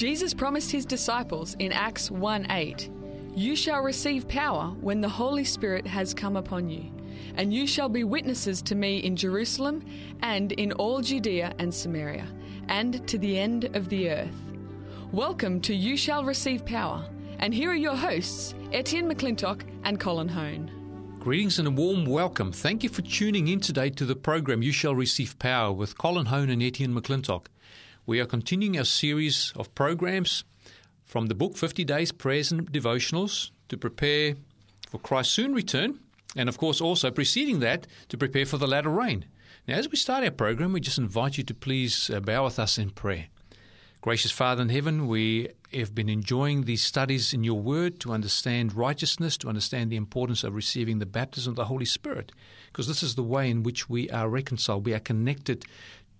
Jesus promised his disciples in Acts 1 8, You shall receive power when the Holy Spirit has come upon you, and you shall be witnesses to me in Jerusalem and in all Judea and Samaria, and to the end of the earth. Welcome to You Shall Receive Power, and here are your hosts, Etienne McClintock and Colin Hone. Greetings and a warm welcome. Thank you for tuning in today to the program You Shall Receive Power with Colin Hone and Etienne McClintock. We are continuing our series of programs from the book 50 Days Prayers and Devotionals to prepare for Christ's soon return, and of course also preceding that to prepare for the latter rain. Now, as we start our program, we just invite you to please uh, bow with us in prayer. Gracious Father in heaven, we have been enjoying these studies in your word to understand righteousness, to understand the importance of receiving the baptism of the Holy Spirit, because this is the way in which we are reconciled. We are connected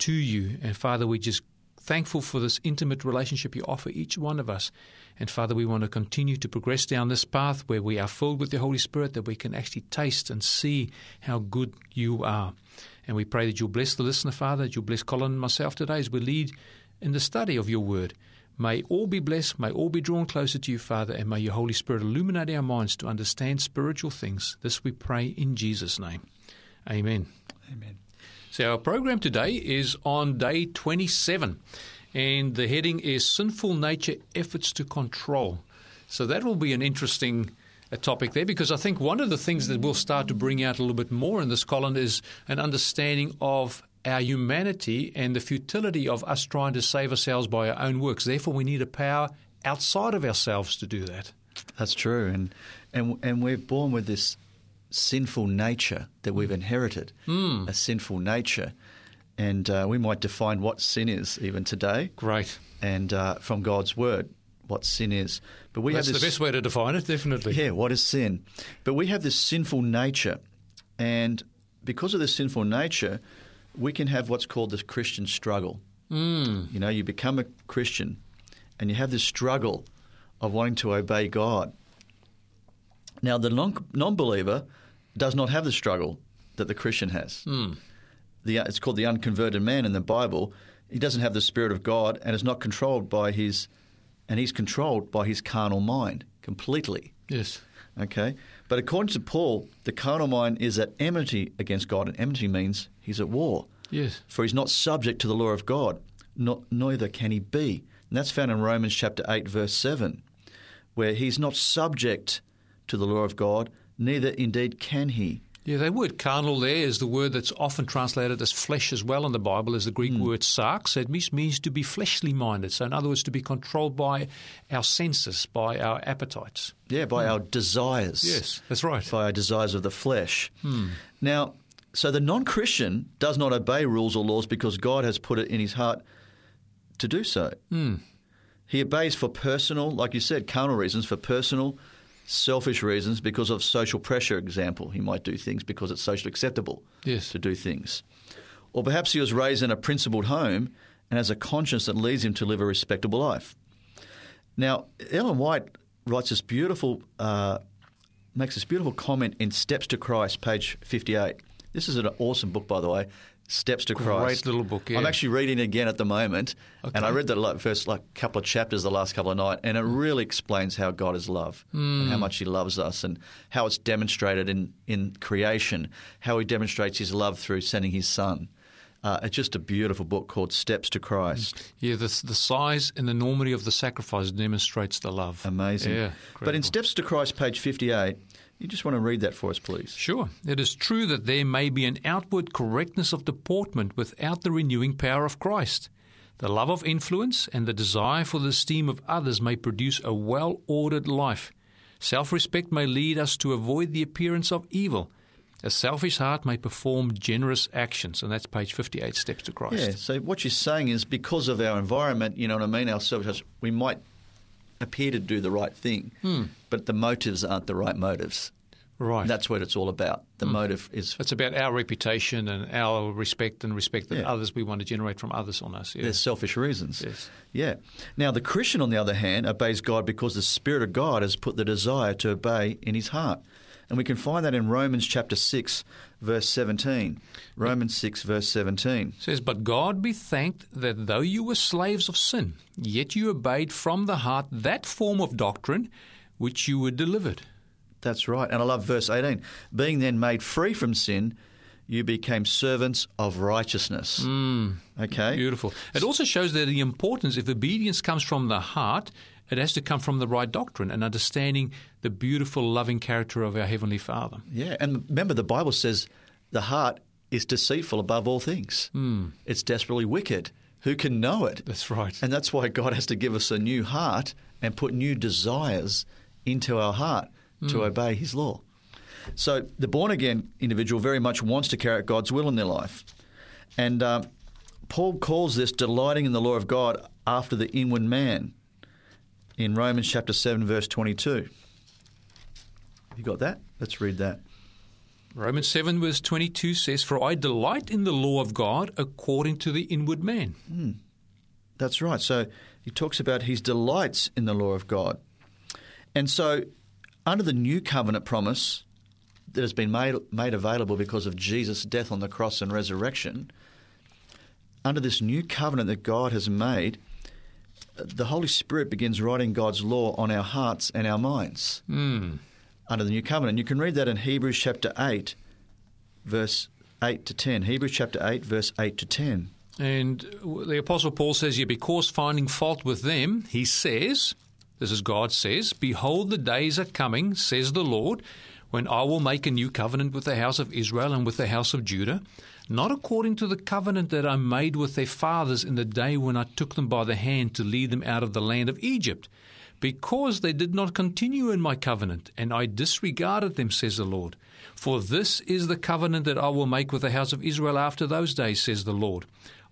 to you. And Father, we're just thankful for this intimate relationship you offer each one of us. And Father, we want to continue to progress down this path where we are filled with the Holy Spirit, that we can actually taste and see how good you are. And we pray that you'll bless the listener, Father, that you'll bless Colin and myself today as we lead in the study of your word. May all be blessed, may all be drawn closer to you, Father, and may your Holy Spirit illuminate our minds to understand spiritual things. This we pray in Jesus' name. Amen. Amen. So, our program today is on day 27, and the heading is Sinful Nature Efforts to Control. So, that will be an interesting uh, topic there because I think one of the things that we'll start to bring out a little bit more in this column is an understanding of our humanity and the futility of us trying to save ourselves by our own works. Therefore, we need a power outside of ourselves to do that. That's true, and and and we're born with this sinful nature that we've inherited, mm. a sinful nature, and uh, we might define what sin is even today. Great, and uh, from God's word, what sin is. But we That's have this, the best way to define it, definitely. Yeah, what is sin? But we have this sinful nature, and because of this sinful nature we can have what's called the Christian struggle. Mm. You know, you become a Christian and you have this struggle of wanting to obey God. Now, the non believer does not have the struggle that the Christian has. Mm. The, it's called the unconverted man in the Bible. He doesn't have the Spirit of God and is not controlled by his, and he's controlled by his carnal mind completely. Yes. Okay? But according to Paul, the carnal mind is at enmity against God, and enmity means he's at war. Yes. For he's not subject to the law of God, not, neither can he be. And that's found in Romans chapter 8, verse 7, where he's not subject to the law of God, neither indeed can he. Yeah, that word carnal there is the word that's often translated as flesh as well in the Bible, is the Greek mm. word sarx. It means, means to be fleshly minded. So, in other words, to be controlled by our senses, by our appetites. Yeah, by mm. our desires. Yes, that's right. By our desires of the flesh. Mm. Now, so the non Christian does not obey rules or laws because God has put it in his heart to do so. Hmm. He obeys for personal, like you said, carnal reasons, for personal selfish reasons because of social pressure, example. He might do things because it's socially acceptable yes. to do things. Or perhaps he was raised in a principled home and has a conscience that leads him to live a respectable life. Now, Ellen White writes this beautiful, uh, makes this beautiful comment in Steps to Christ, page 58. This is an awesome book, by the way. Steps to Christ. Great little book. Yeah. I'm actually reading it again at the moment, okay. and I read the first like couple of chapters the last couple of nights, and it really explains how God is love mm. and how much He loves us, and how it's demonstrated in in creation, how He demonstrates His love through sending His Son. Uh, it's just a beautiful book called Steps to Christ. Yeah, the, the size and the enormity of the sacrifice demonstrates the love. Amazing. Yeah, but in Steps to Christ, page 58, you just want to read that for us, please? Sure. It is true that there may be an outward correctness of deportment without the renewing power of Christ. The love of influence and the desire for the esteem of others may produce a well ordered life. Self respect may lead us to avoid the appearance of evil. A selfish heart may perform generous actions, and that's page 58, Steps to Christ. Yeah, so what you're saying is because of our environment, you know what I mean, our selfish, we might appear to do the right thing, hmm. but the motives aren't the right motives. Right. That's what it's all about. The hmm. motive is. It's about our reputation and our respect and respect that Yeah. others we want to generate from others on us. Yeah. There's selfish reasons. Yes. Yeah. Now, the Christian, on the other hand, obeys God because the Spirit of God has put the desire to obey in his heart. And we can find that in Romans chapter 6, verse 17. Romans 6, verse 17. It says, But God be thanked that though you were slaves of sin, yet you obeyed from the heart that form of doctrine which you were delivered. That's right. And I love verse 18. Being then made free from sin, you became servants of righteousness. Mm. okay? Beautiful. It also shows that the importance, if obedience comes from the heart, it has to come from the right doctrine and understanding the beautiful, loving character of our Heavenly Father. Yeah. And remember, the Bible says the heart is deceitful above all things, it's desperately wicked. Who can know it? That's right. And that's why God has to give us a new heart and put new desires into our heart to obey His law. So the born again individual very much wants to carry out God's will in their life. And um, Paul calls this delighting in the law of God after the inward man in Romans chapter 7, verse 22. You got that? Let's read that. Romans 7, verse 22 says, For I delight in the law of God according to the inward man. Hmm. That's right. So he talks about his delights in the law of God. And so, under the new covenant promise that has been made, made available because of Jesus' death on the cross and resurrection, under this new covenant that God has made, the Holy Spirit begins writing God's law on our hearts and our minds hmm. under the new covenant. You can read that in Hebrews chapter 8, verse 8 to 10. Hebrews chapter 8, verse 8 to 10. And the Apostle Paul says here, because finding fault with them, he says, this is God says, Behold, the days are coming, says the Lord, when I will make a new covenant with the house of Israel and with the house of Judah, not according to the covenant that I made with their fathers in the day when I took them by the hand to lead them out of the land of Egypt, because they did not continue in my covenant, and I disregarded them, says the Lord. For this is the covenant that I will make with the house of Israel after those days, says the Lord.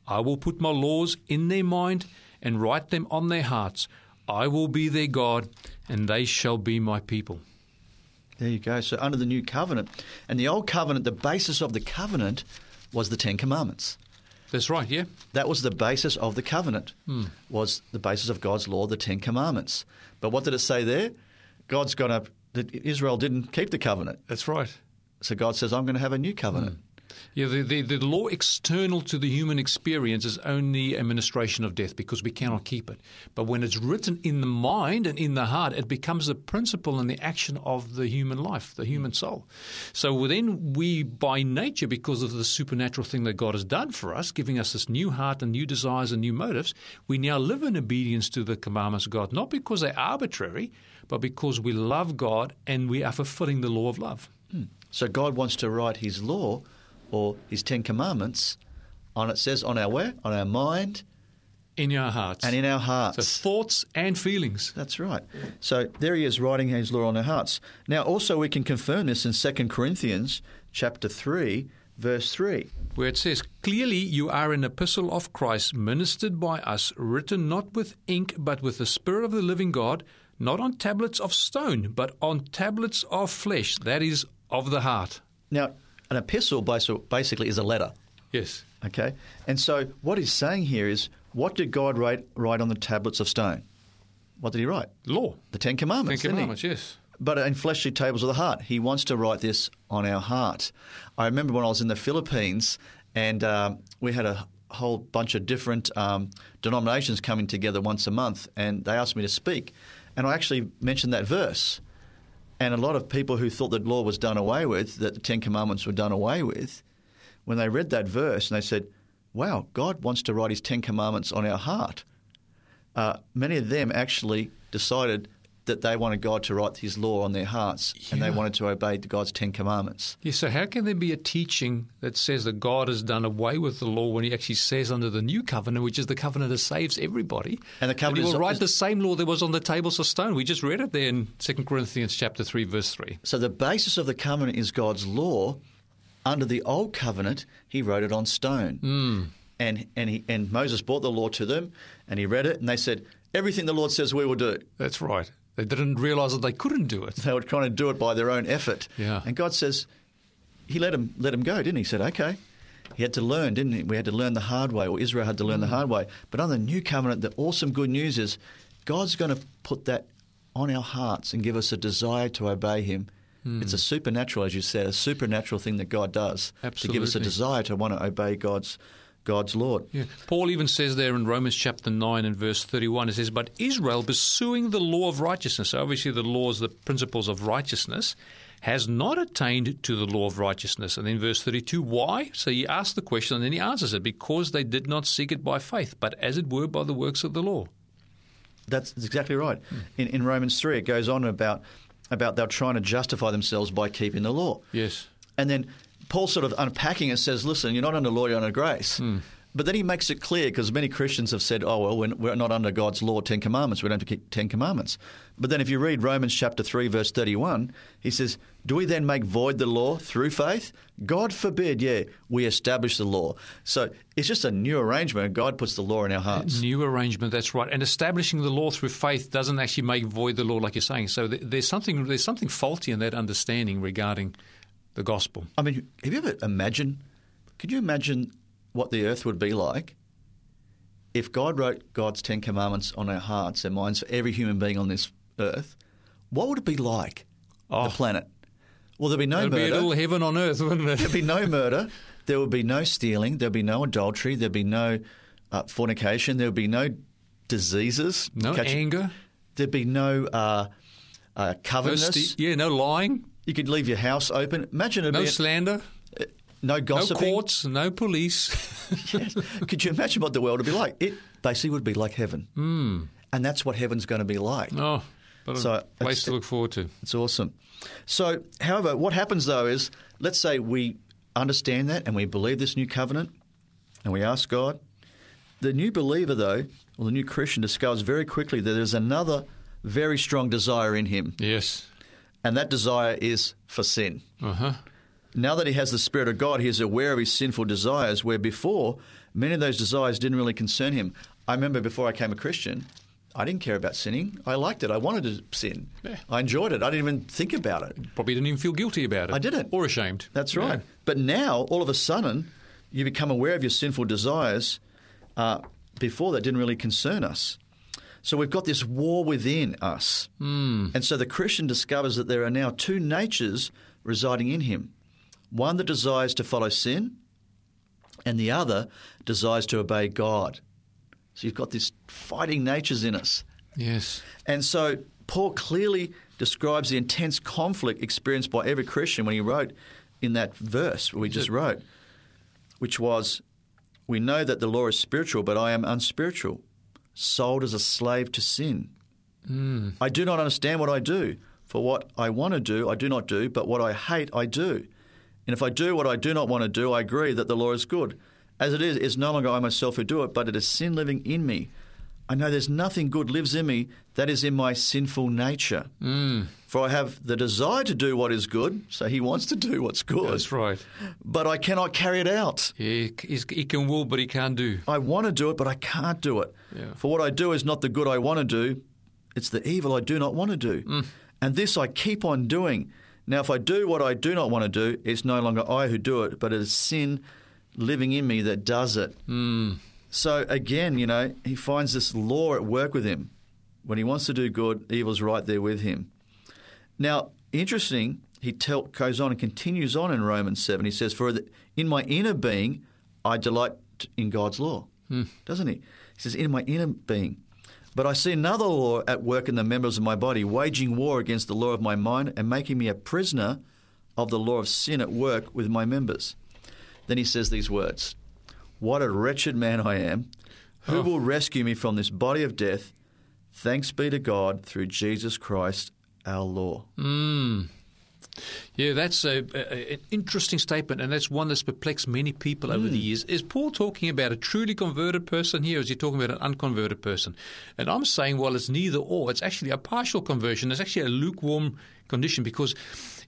I will put my laws in their mind and write them on their hearts. I will be their God, and they shall be my people. There you go. So under the new covenant, and the old covenant, the basis of the covenant was the Ten Commandments. That's right, yeah? That was the basis of the covenant. Hmm. Was the basis of God's law, the Ten Commandments. But what did it say there? God's going to. That Israel didn't keep the covenant, That's right. so God says, "I'm going to have a new covenant." Hmm. Yeah, the, the, the law external to the human experience is only administration of death because we cannot keep it. But when it's written in the mind and in the heart, it becomes the principle and the action of the human life, the human mm. soul. So then we, by nature, because of the supernatural thing that God has done for us, giving us this new heart and new desires and new motives, we now live in obedience to the commandments of God, not because they're arbitrary, but because we love God and we are fulfilling the law of love. Hmm. So God wants to write His law or His Ten Commandments on. It says on our where on our mind In our hearts. and in our so hearts. thoughts and feelings. That's right. So there he is writing his law on our hearts. Now also we can confirm this in 2 Corinthians chapter 3 verse 3. where it says, Clearly you are an epistle of Christ, ministered by us, written not with ink, but with the Spirit of the living God, not on tablets of stone, but on tablets of flesh, that is, of the heart. Now an epistle basically is a letter. Yes. Okay? And so what he's saying here is what did God write write on the tablets of stone? What did he write? Law. The Ten Commandments. he? Commandments, yes. but in fleshly tables of the heart. He wants to write this on our heart. I remember when I was in the Philippines and um, we had a whole bunch of different um, denominations coming together once a month, and they asked me to speak. And I actually mentioned that verse. And a lot of people who thought that law was done away with, that the Ten Commandments were done away with, when they read that verse and they said, wow, God wants to write his Ten Commandments on our heart uh, many of them actually decided that they wanted God to write His law on their hearts, and they wanted to obey God's Ten Commandments. Yes, so how can there be a teaching that says that God has done away with the law when he actually says under the new covenant, which is the covenant that saves everybody, And the that covenant he is- will write is- the same law that was on the tables of stone? We just read it there in 2 Corinthians chapter 3, verse 3. So the basis of the covenant is God's law. Under the old covenant, He wrote it on stone, hmm. and and he, and Moses brought the law to them, and he read it, and they said, "Everything the Lord says we will do." That's right. They didn't realize that they couldn't do it. They were trying to do it by their own effort. Yeah. And God says, He let him let him go, didn't He? He said, "Okay." He had to learn, didn't he? We had to learn the hard way, or Israel had to learn the mm. hard way. But on the new covenant, the awesome good news is God's going to put that on our hearts and give us a desire to obey Him mm. It's a supernatural, as you said, a supernatural thing that God does to give us a desire to want to obey God's God's Lord. Yeah. Paul even says there in Romans chapter 9 and verse 31, it says, But Israel, pursuing the law of righteousness, so obviously the laws, the principles of righteousness, has not attained to the law of righteousness. And then verse 32, why? So he asks the question and then he answers it, because they did not seek it by faith, but as it were by the works of the law. That's exactly right. In, in Romans three, it goes on about about they're trying to justify themselves by keeping the law. Yes. And then Paul sort of unpacking it says, listen, you're not under law, you're under grace. Hmm. But then he makes it clear because many Christians have said, oh, well, we're, we're not under God's law, Ten Commandments. We don't have to keep Ten Commandments. But then if you read Romans chapter 3, verse 31, he says, do we then make void the law through faith? God forbid, yeah, we establish the law. So it's just a new arrangement. God puts the law in our hearts. New arrangement, that's right. And establishing the law through faith doesn't actually make void the law, like you're saying. So th- there's something there's something faulty in that understanding regarding the gospel. I mean, have you ever imagined? Could you imagine what the earth would be like if God wrote God's Ten Commandments on our hearts and minds for every human being on this earth? What would it be like? Oh. The planet. Well, there'd be no It'd be a murder. little heaven on earth, wouldn't it? There'd be no murder. There would be no stealing. There'd be no adultery. There'd be no uh, fornication. There would be no diseases. No Catch- anger, There'd be no uh, uh, no covetousness. yeah, no lying, you could leave your house open. Imagine it'd no slander, no no gossiping. courts, no police. Yes. Could you imagine what the world would be like? It basically would be like heaven. Mm. And that's what heaven's going to be like. oh, but a So place to look forward to. It's awesome. So, however, what happens though is let's say we understand that and we believe this new covenant and we ask God. The new believer, though, or the new Christian, discovers very quickly that there's another very strong desire in him, Yes. And that desire is for sin. Uh huh. Now that he has the Spirit of God, he is aware of his sinful desires, where before, many of those desires didn't really concern him. I remember before I became a Christian, I didn't care about sinning. I liked it. I wanted to sin. Yeah. I enjoyed it. I didn't even think about it. Probably didn't even feel guilty about it. I didn't. Or ashamed. That's Yeah. right. But now, all of a sudden, you become aware of your sinful desires. Uh, before that didn't really concern us. So we've got this war within us. Mm. And so the Christian discovers that there are now two natures residing in him one that desires to follow sin, and the other desires to obey God. So you've got these fighting natures in us. Yes. And so Paul clearly describes the intense conflict experienced by every Christian when he wrote in that verse we just wrote, which was, We know that the law is spiritual, but I am unspiritual, sold as a slave to sin. Hmm. I do not understand what I do, for what I want to do, I do not do, but what I hate, I do. And if I do what I do not want to do, I agree that the law is good. As it is, it is no longer I myself who do it, but it is sin living in me. I know there's nothing good lives in me that is in my sinful nature. Mm. For I have the desire to do what is good, so he wants to do what's good, That's right. but I cannot carry it out. Yeah, he can will, but he can't do. I want to do it, but I can't do it. Yeah. For what I do is not the good I want to do, it's the evil I do not want to do. And this I keep on doing. Now, if I do what I do not want to do, it's no longer I who do it, but it is sin living in me that does it. So again, you know, he finds this law at work with him. When he wants to do good, evil's right there with him. Now, interesting, he tell, goes on and continues on in Romans 7. He says, For in my inner being, I delight in God's law. Hmm. Doesn't he? He says, In my inner being. But I see another law at work in the members of my body, waging war against the law of my mind and making me a prisoner of the law of sin at work with my members. Then he says these words What a wretched man I am. Who oh. will rescue me from this body of death? Thanks be to God through Jesus Christ our Lord. Hmm. Yeah, that's a, a, an interesting statement, and that's one that's perplexed many people over the hmm. years. Is Paul talking about a truly converted person here, or is he talking about an unconverted person? And I'm saying, well, it's neither or. It's actually a partial conversion. It's actually a lukewarm condition because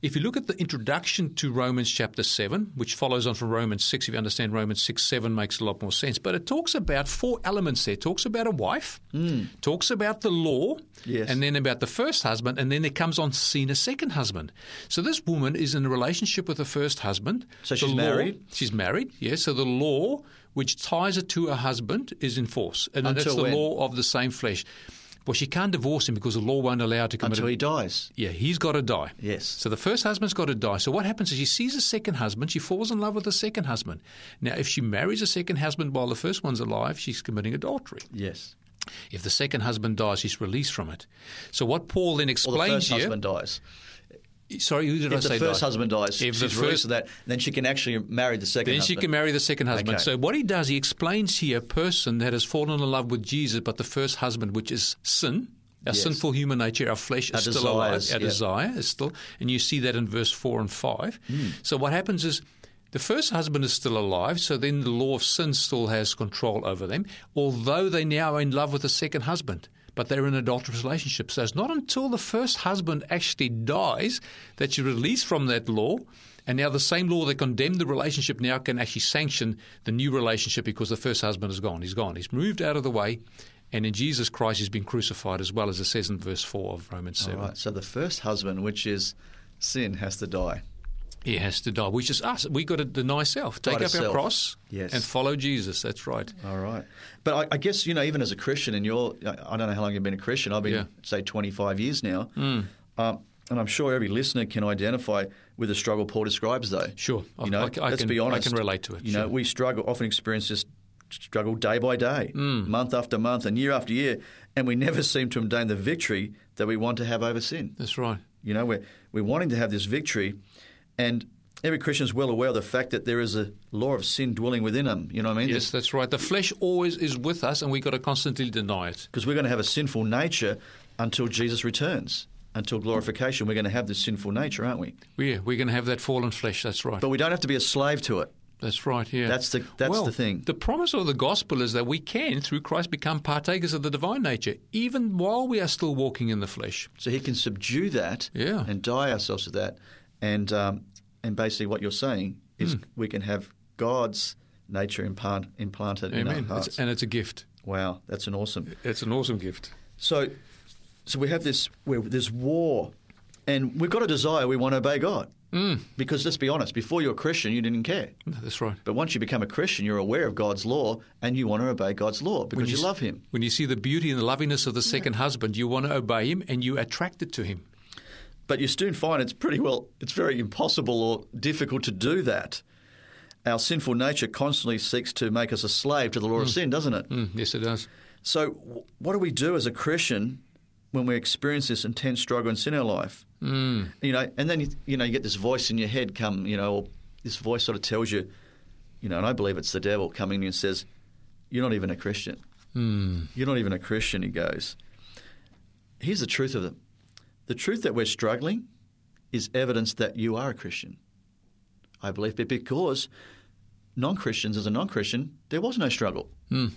if you look at the introduction to Romans chapter 7, which follows on from Romans 6, if you understand Romans 6, 7 makes a lot more sense. But it talks about four elements there. It talks about a wife, hmm. talks about the law, Yes. and then about the first husband, and then it comes on scene a second husband. So this woman is in a relationship with the first husband. So she's law- married? She's married, yes. So the law which ties her to her husband is in force. And Until that's the when? law of the same flesh. Well, she can't divorce him because the law won't allow her to commit until a he dies. Yeah, he's got to die. Yes. So the first husband's got to die. So what happens is she sees a second husband, she falls in love with the second husband. Now, if she marries a second husband while the first one's alive, she's committing adultery. Yes. If the second husband dies, she's released from it. So what Paul then explains Or the first here. husband dies. Sorry, who did I say? If the first died? husband dies, If she's the first- that, then she can actually marry the second Then husband. she can marry the second husband. Okay. So what he does, he explains here a person that has fallen in love with Jesus, but the first husband, which is sin, our Yes. sinful human nature, our flesh is Our still alive. Our yeah. desire is still, and you see that in verse four and five. Hmm. So what happens is. The first husband is still alive, so then the law of sin still has control over them, although they now are in love with the second husband. But they're in an adulterous relationship. So it's not until the first husband actually dies that you're released from that law. And now the same law that condemned the relationship now can actually sanction the new relationship because the first husband is gone. He's gone. He's moved out of the way. And in Jesus Christ, he's been crucified as well, as it says in verse 4 of Romans 7. All right. So the first husband, which is sin, has to die. He has to die, which is us. We've got to deny self, take to up our cross, Yes. and follow Jesus. That's right. All right. But I, I guess, you know, even as a Christian, and you're, I don't know how long you've been a Christian. I've been, Yeah. say, 25 years now. Mm. Um, and I'm sure every listener can identify with the struggle Paul describes, though. Sure. You know, I, I let's can, be honest. I can relate to it. You know, we struggle, often experience this struggle day by day, Mm. month after month, and year after year, and we never seem to obtain the victory that we want to have over sin. That's right. You know, we're, we're wanting to have this victory, and every Christian is well aware of the fact that there is a law of sin dwelling within them. You know what I mean? Yes, that's right. The flesh always is with us, and we've got to constantly deny it. Because we're going to have a sinful nature until Jesus returns, until glorification. We're going to have this sinful nature, aren't we? Yeah, we're going to have that fallen flesh. That's right. But we don't have to be a slave to it. That's right. Yeah, That's the- that's Well, the thing. The promise of the gospel is that we can, through Christ, become partakers of the divine nature, even while we are still walking in the flesh. So he can subdue that Yeah. and die ourselves to that. And, um, and basically, what you're saying is Hmm. we can have God's nature implant, implanted in our hearts. It's, and it's a gift. wow, that's an awesome. It's an awesome gift. So, so we have this where there's war, and we've got a desire. We want to obey God Mm. because let's be honest. Before you're a Christian, you didn't care, No, that's right. but once you become a Christian, you're aware of God's law and you want to obey God's law because you, s- love Him. When you see the beauty and the lovingness of the second husband, you want to obey him, and you're attracted to him. But you soon find it's pretty well, it's very impossible or difficult to do that. Our sinful nature constantly seeks to make us a slave to the law of sin, doesn't it? Mm, yes, it does. So, what do we do as a Christian when we experience this intense struggle and sin in our life? Mm. You know, and then you, know you get this voice in your head come, you know, or this voice sort of tells you, you know, and I believe it's the devil coming in and says, "You're not even a Christian. Mm. You're not even a Christian." He goes, "Here's the truth of it: the truth that we're struggling is evidence that you are a Christian. I believe, but because non-Christians as a non-Christian, there was no struggle, Mm.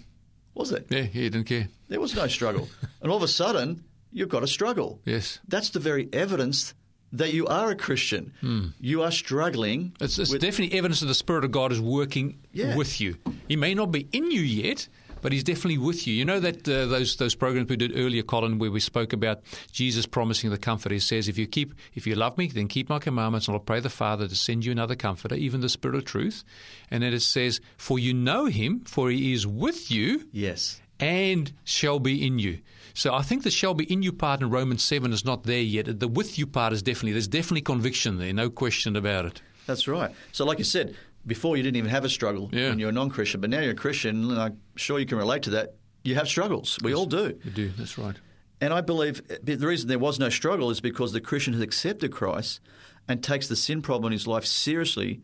was there? Yeah, he didn't care. There was no struggle. and all of a sudden, you've got a struggle. Yes. That's the very evidence that you are a Christian. You are struggling. It's, it's with- definitely evidence that the Spirit of God is working Yeah. with you. He may not be in you yet, but He's definitely with you. You know that uh, those those programs we did earlier, Colin, where we spoke about Jesus promising the Comforter. He says, "If you keep, if you love me, then keep my commandments, and I'll pray the Father to send you another Comforter, even the Spirit of Truth." And then it says, "For you know Him, for He is with you." yes. and shall be in you. So I think the shall be in you part in Romans 7 is not there yet. The with you part is definitely, there's definitely conviction there, no question about it. That's right. So, like you said, before you didn't even have a struggle Yeah. when you're a non Christian, but now you're a Christian, and I'm sure you can relate to that. You have struggles. We all do. You do, that's right. And I believe the reason there was no struggle is because the Christian has accepted Christ and takes the sin problem in his life seriously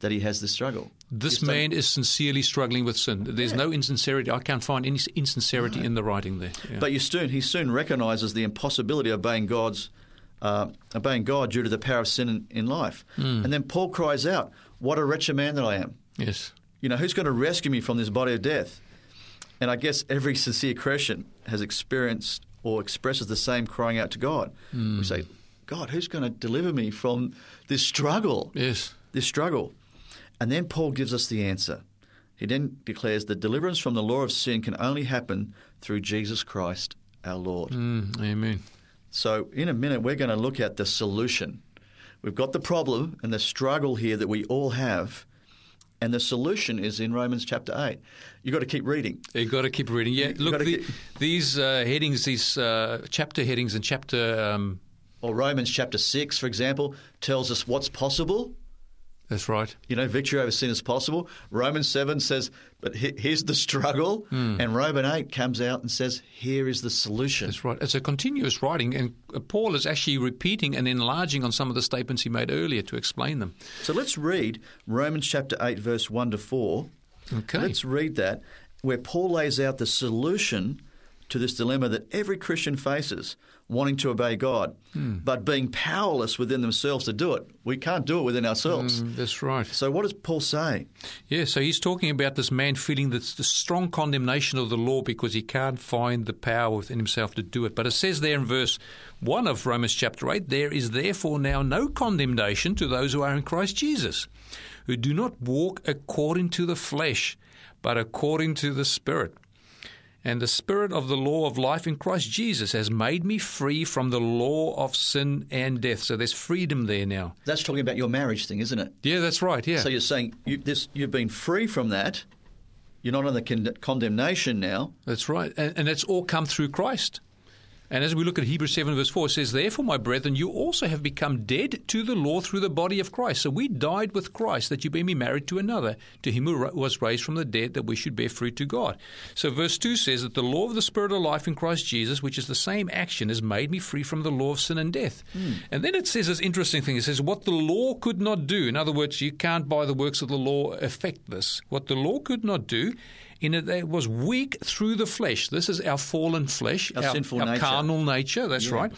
that he has the struggle. This He's done- man is sincerely struggling with sin. There's no insincerity. I can't find any insincerity in the writing there. Yeah. But you soon, he soon recognizes the impossibility of obeying God's uh, obeying God due to the power of sin in, in life. Hmm. And then Paul cries out, "What a wretched man that I am! yes. You know, who's going to rescue me from this body of death?" And I guess every sincere Christian has experienced or expresses the same crying out to God. Hmm. We say, "God, who's going to deliver me from this struggle?" Yes. this struggle. And then Paul gives us the answer. He then declares that deliverance from the law of sin can only happen through Jesus Christ our Lord. Mm, amen. So, in a minute, we're going to look at the solution. We've got the problem and the struggle here that we all have, And the solution is in Romans chapter 8. You've got to keep reading. You've got to keep reading. Yeah, look, gotta the, keep- these uh, headings, these uh, chapter headings and chapter. Um, Or Romans chapter 6, for example, tells us what's possible. That's right. You know, victory over sin is possible. Romans 7 says, but here's the struggle. Hmm. And Romans 8 comes out and says, here is the solution. That's right. It's a continuous writing, and uh, Paul is actually repeating and enlarging on some of the statements he made earlier to explain them. So let's read Romans chapter 8, verse 1 to 4. Okay. Let's read that, where Paul lays out the solution to this dilemma that every Christian faces, wanting to obey God, Hmm. but being powerless within themselves to do it. We can't do it within ourselves. Mm, that's right. So, what does Paul say? Yeah, so he's talking about this man feeling this, the strong condemnation of the law because he can't find the power within himself to do it. But it says there in verse 1 of Romans chapter 8 there is therefore now no condemnation to those who are in Christ Jesus, who do not walk according to the flesh, but according to the Spirit. And the Spirit of the law of life in Christ Jesus has made me free from the law of sin and death. So there's freedom there now. That's talking about your marriage thing, isn't it? Yeah, that's right. Yeah. So, you're saying you, this, you've been free from that. You're not under con- condemnation now. That's right. And, and it's all come through Christ. And as we look at Hebrews 7, verse 4, it says, Therefore, my brethren, you also have become dead to the law through the body of Christ. So we died with Christ that you may be married to another, to him who was raised from the dead, that we should bear fruit to God. So verse 2 says that the law of the Spirit of life in Christ Jesus, which is the same action, has made me free from the law of sin and death. Hmm. And then it says this interesting thing. It says, What the law could not do. In other words, you can't by the works of the law affect this. What the law could not do, in it that it was weak through the flesh. This is our fallen flesh, Our sinful our nature. carnal nature. That's right.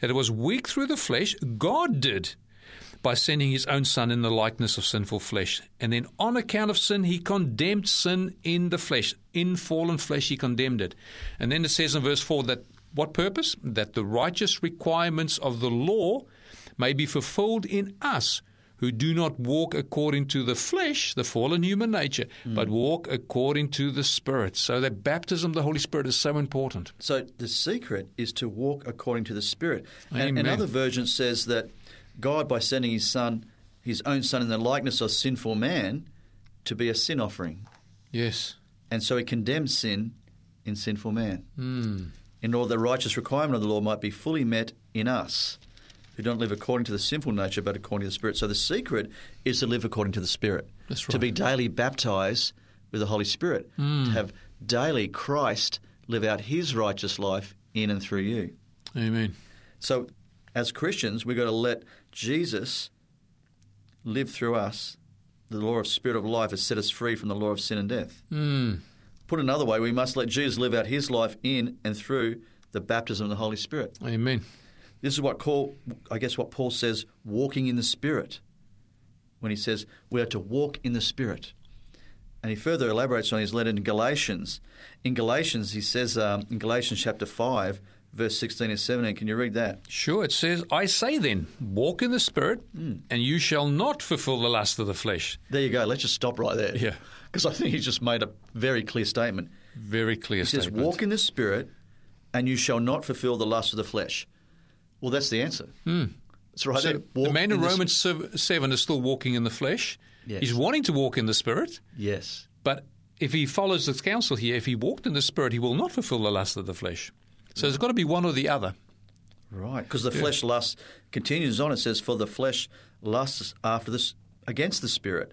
That it was weak through the flesh. God did by sending His own Son in the likeness of sinful flesh, and then on account of sin, He condemned sin in the flesh. In fallen flesh, He condemned it. And then it says in verse four that what purpose? That the righteous requirements of the law may be fulfilled in us who do not walk according to the flesh, the fallen human nature, but walk according to the Spirit. So that baptism of the Holy Spirit is so important. So the secret is to walk according to the Spirit. And Amen. another version says that God, by sending His Son, His own Son, in the likeness of sinful man, to be a sin offering, Yes. and so He condemns sin in sinful man, Hmm. in order the righteous requirement of the law might be fully met in us, who don't live according to the sinful nature, but according to the Spirit. So the secret is to live according to the Spirit, That's to be daily baptized with the Holy Spirit, Hmm. to have daily Christ live out His righteous life in and through you. Amen. So, as Christians, we've got to let Jesus live through us. The law of spirit of life has set us free from the law of sin and death. Hmm. Put another way, we must let Jesus live out his life in and through the baptism of the Holy Spirit. Amen. This is what Paul, I guess what Paul says, walking in the Spirit. When he says we are to walk in the Spirit. And he further elaborates on his letter in Galatians. In Galatians, he says um, in Galatians chapter 5, verse 16 and 17, can you read that? Sure, it says, I say then, walk in the Spirit, and you shall not fulfill the lust of the flesh. There you go. Let's just stop right there. Yeah. Because I think he just made a very clear statement. Very clear He says. Walk in the Spirit, and you shall not fulfill the lust of the flesh. Well, that's the answer. Hmm. That's right. So. The man in the Romans sev- 7 is still walking in the flesh. Yes. He's wanting to walk in the Spirit, Yes. but if he follows the counsel here, if he walked in the Spirit, he will not fulfill the lust of the flesh. So there's got to be one or the other. Right. Because the flesh lusts, continues on, it says, For the flesh lusts after this against the Spirit,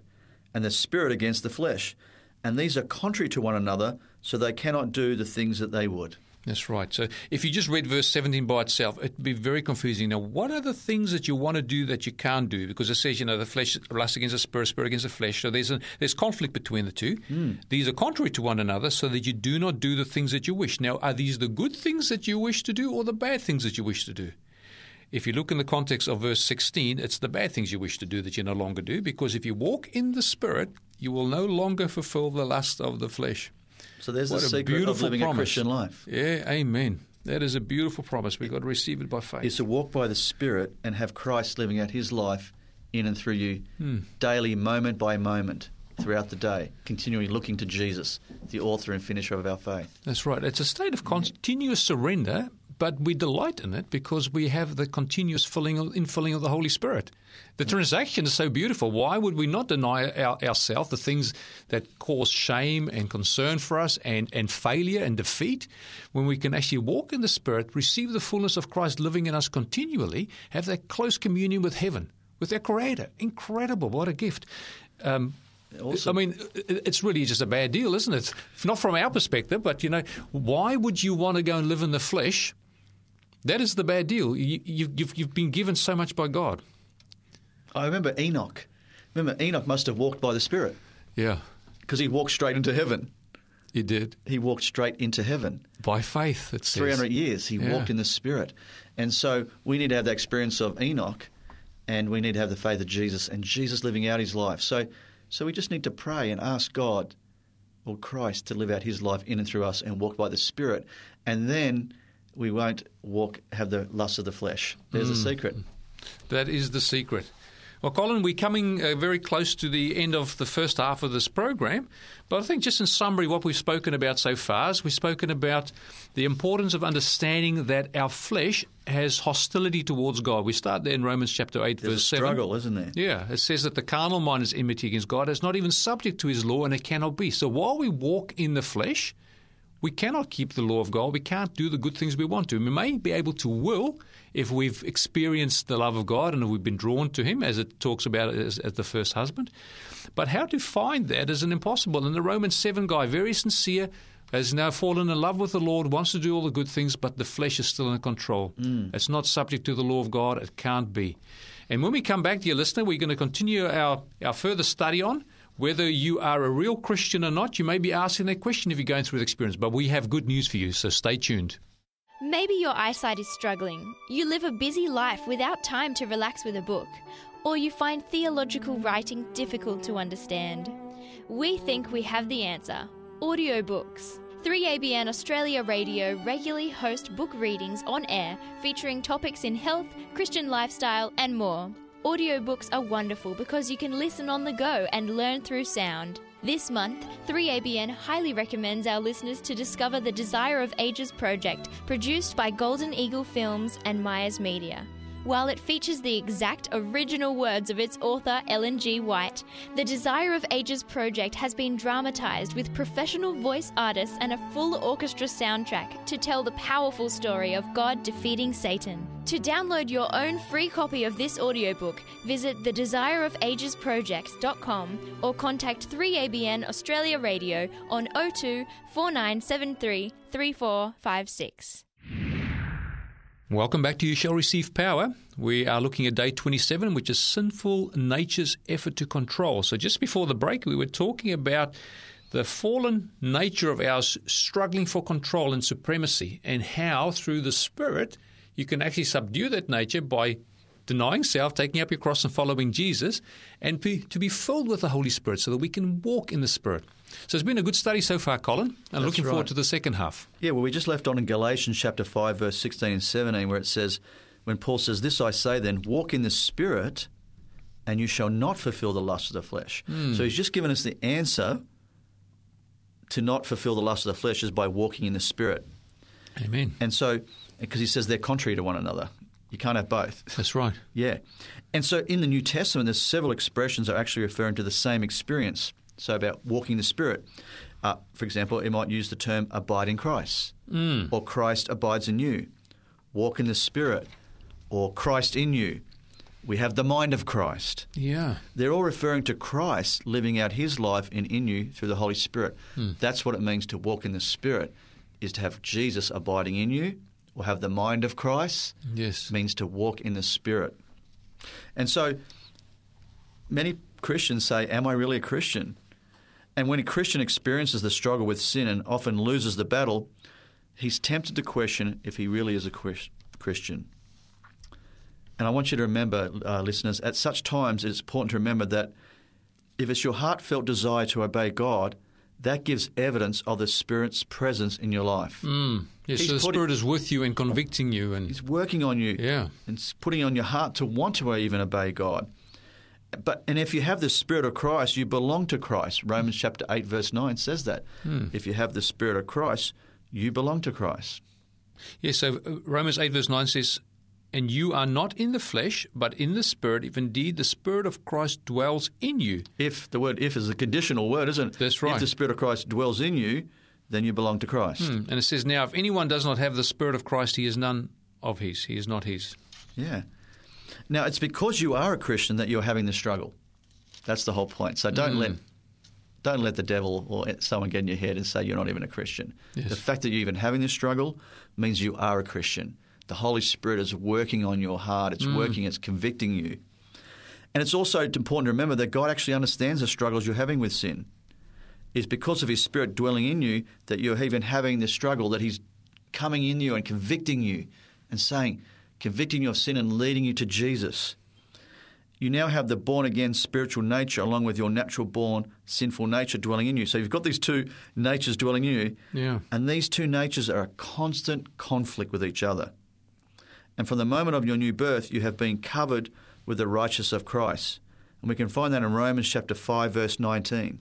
and the Spirit against the flesh. And these are contrary to one another, so they cannot do the things that they would. That's right. So if you just read verse 17 by itself, it'd be very confusing. Now, what are the things that you want to do that you can't do? Because it says, you know, the flesh lusts against the spirit, spirit against the flesh. So there's a, there's conflict between the two. Hmm. These are contrary to one another, so that you do not do the things that you wish. Now, are these the good things that you wish to do, or the bad things that you wish to do? If you look in the context of verse 16, it's the bad things you wish to do that you no longer do, because if you walk in the Spirit, you will no longer fulfill the lust of the flesh. So there's What the a secret of beautiful living a promise. Christian life. Yeah, amen. That is a beautiful promise. We've got to receive it by faith. is to walk by the Spirit and have Christ living out his life in and through you hmm. daily, moment by moment, throughout the day, continually looking to Jesus, the author and finisher of our faith. That's right. It's a state of continuous surrender but we delight in it because we have the continuous filling of, infilling of the Holy Spirit. The transaction is so beautiful. Why would we not deny our, ourselves the things that cause shame and concern for us and, and failure and defeat when we can actually walk in the Spirit, receive the fullness of Christ living in us continually, have that close communion with heaven, with our Creator? Incredible. What a gift. Um, Awesome. I mean, it's really just a bad deal, isn't it? Not from our perspective, but you know, why would you want to go and live in the flesh? That is the bad deal. You, have you've, you've been given so much by God. I remember Enoch. Remember, Enoch must have walked by the Spirit. Yeah. Because he walked straight into heaven. He did. He walked straight into heaven. By faith, it says. 300 years, he yeah. walked in the Spirit. And so we need to have the experience of Enoch, and we need to have the faith of Jesus, and Jesus living out his life. So so we just need to pray and ask God or Christ to live out his life in and through us and walk by the Spirit. And then we won't walk, have the lust of the flesh. There's mm. the secret. That is the secret. Well, Colin, we're coming uh, very close to the end of the first half of this program. But I think, just in summary, what we've spoken about so far is we've spoken about the importance of understanding that our flesh has hostility towards God. We start there in Romans chapter 8, There's verse 7. struggle, isn't there? Yeah, it says that the carnal mind is enmity against God. It's not even subject to his law, and it cannot be. So while we walk in the flesh, we cannot keep the law of God. We can't do the good things we want to. We may be able to will if we've experienced the love of God and if we've been drawn to Him, as it talks about as, as the first husband. But how to find that is an impossible. And the Romans 7 guy, very sincere, has now fallen in love with the Lord, wants to do all the good things, but the flesh is still in control. Mm. It's not subject to the law of God. It can't be. And when we come back, dear listener, we're going to continue our, our further study on whether you are a real Christian or not. You may be asking that question if you're going through the experience, but we have good news for you, so stay tuned. Maybe your eyesight is struggling. You live a busy life without time to relax with a book, or you find theological writing difficult to understand. We think we have the answer audiobooks. 3ABN Australia Radio regularly host book readings on air featuring topics in health, Christian lifestyle, and more. Audiobooks are wonderful because you can listen on the go and learn through sound. This month, 3ABN highly recommends our listeners to discover the Desire of Ages project, produced by Golden Eagle Films and Myers Media. While it features the exact original words of its author, Ellen G. White, the Desire of Ages project has been dramatized with professional voice artists and a full orchestra soundtrack to tell the powerful story of God defeating Satan. To download your own free copy of this audiobook, visit the Desire of Ages thedesireofagesproject.com or contact 3ABN Australia Radio on 02 4973 3456. Welcome back to You Shall Receive Power. We are looking at day 27, which is sinful nature's effort to control. So, just before the break, we were talking about the fallen nature of ours struggling for control and supremacy, and how through the Spirit you can actually subdue that nature by denying self, taking up your cross, and following Jesus, and be, to be filled with the Holy Spirit so that we can walk in the Spirit. So it's been a good study so far, Colin. I'm looking right. forward to the second half. Yeah, well, we just left on in Galatians chapter 5, verse 16 and 17, where it says, when Paul says, This I say then, walk in the Spirit, and you shall not fulfill the lust of the flesh. Mm. So he's just given us the answer to not fulfill the lust of the flesh is by walking in the Spirit. Amen. And so, because he says they're contrary to one another. You can't have both. That's right. yeah. And so in the New Testament, there's several expressions that are actually referring to the same experience. So about walking the Spirit. Uh, for example, it might use the term abide in Christ, mm. or Christ abides in you. Walk in the Spirit, or Christ in you. We have the mind of Christ. Yeah. They're all referring to Christ living out his life in, in you through the Holy Spirit. Mm. That's what it means to walk in the Spirit, is to have Jesus abiding in you, or have the mind of Christ. Yes. Means to walk in the Spirit. And so many Christians say, Am I really a Christian? And when a Christian experiences the struggle with sin and often loses the battle, he's tempted to question if he really is a Christian. And I want you to remember, uh, listeners, at such times it's important to remember that if it's your heartfelt desire to obey God, that gives evidence of the Spirit's presence in your life. Mm. Yes, so the Spirit is with you and convicting you, and He's working on you, yeah, and putting on your heart to want to even obey God. But and if you have the Spirit of Christ, you belong to Christ. Romans chapter eight verse nine says that. Hmm. If you have the Spirit of Christ, you belong to Christ. Yes, so uh, Romans 8, verse 9 says, And you are not in the flesh, but in the Spirit, if indeed the Spirit of Christ dwells in you. If the word if is a conditional word, isn't it? That's right. If the Spirit of Christ dwells in you, then you belong to Christ. Hmm. And it says, Now, if anyone does not have the Spirit of Christ, he is none of his. He is not his. Yeah. Now, it's because you are a Christian that you're having the struggle. That's the whole point. So don't let don't let the devil or someone get in your head and say you're not even a Christian. Yes. The fact that you're even having this struggle means you are a Christian. The Holy Spirit is working on your heart. It's mm. working. It's convicting you. And it's also important to remember that God actually understands the struggles you're having with sin. It's because of His Spirit dwelling in you that you're even having this struggle, that He's coming in you and convicting you and saying, convicting you of sin and leading you to Jesus. You now have the born again spiritual nature along with your natural born sinful nature dwelling in you. So you've got these two natures dwelling in you. Yeah. And these two natures are a constant conflict with each other. And from the moment of your new birth, you have been covered with the righteousness of Christ. And we can find that in Romans chapter 5, verse 19.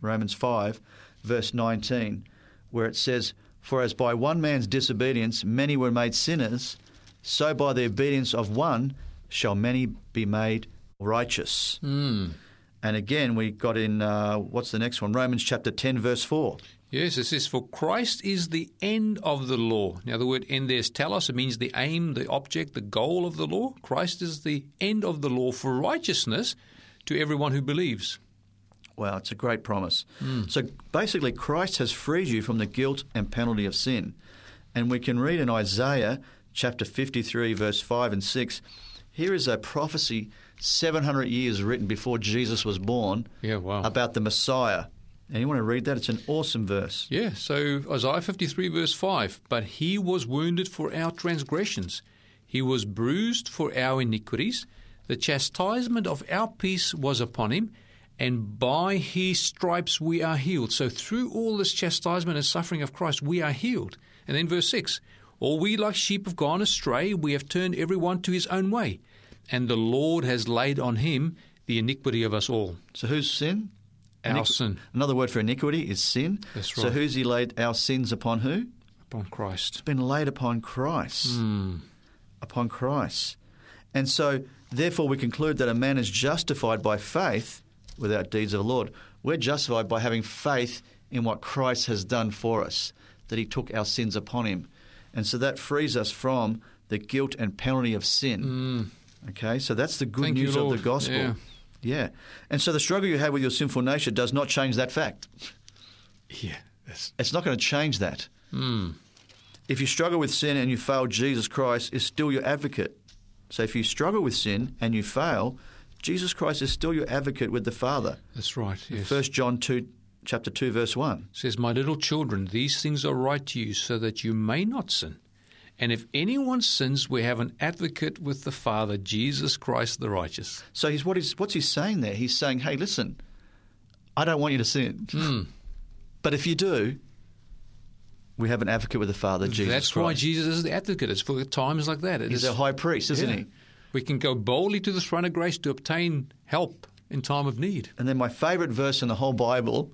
Romans 5, verse 19, where it says, For as by one man's disobedience many were made sinners, so by the obedience of one shall many be made righteous. Hmm. And again, we got in, uh, what's the next one? Romans chapter 10, verse 4. Yes, it says, For Christ is the end of the law. Now, the word end there is telos. It means the aim, the object, the goal of the law. Christ is the end of the law for righteousness to everyone who believes. Wow, it's a great promise. Hmm. So basically, Christ has freed you from the guilt and penalty of sin. And we can read in Isaiah chapter 53, verse 5 and 6. Here is a prophecy 700 years written before Jesus was born Yeah, wow. about the Messiah. And you want to read that? It's an awesome verse. Yeah, so Isaiah 53, verse 5 But he was wounded for our transgressions, he was bruised for our iniquities. The chastisement of our peace was upon him, and by his stripes we are healed. So, through all this chastisement and suffering of Christ, we are healed. And then, verse 6 All we like sheep have gone astray, we have turned everyone to his own way, and the Lord has laid on him the iniquity of us all. So whose sin? Our sin Another word for iniquity is sin. That's So who's he laid our sins upon who? upon Christ. It's been laid upon Christ. Hmm. Upon Christ. And so, therefore, we conclude that a man is justified by faith without deeds of the Lord. We're justified by having faith in what Christ has done for us, that he took our sins upon him. And so that frees us from the guilt and penalty of sin. Okay, so that's the good. Thank you, news of the gospel. Yeah. Yeah. And so the struggle you have with your sinful nature does not change that fact. Yeah, that's, It's not going to change that. Hmm. If you struggle with sin and you fail, Jesus Christ is still your advocate. So if you struggle with sin and you fail, Jesus Christ is still your advocate with the Father. that's write. Yes. First John two, chapter two, verse one. says, My little children, these things are right to you so that you may not sin. And if anyone sins, we have an advocate with the Father, Jesus Christ the righteous. So he's what he's what's he saying there? He's saying, "Hey, listen, I don't want you to sin, Hmm. but if you do, we have an advocate with the Father, Jesus That's Christ. why Jesus is the advocate. It's for times like that. It He's is- our high priest, isn't Yeah. he? We can go boldly to the throne of grace to obtain help in time of need. And then my favourite verse in the whole Bible,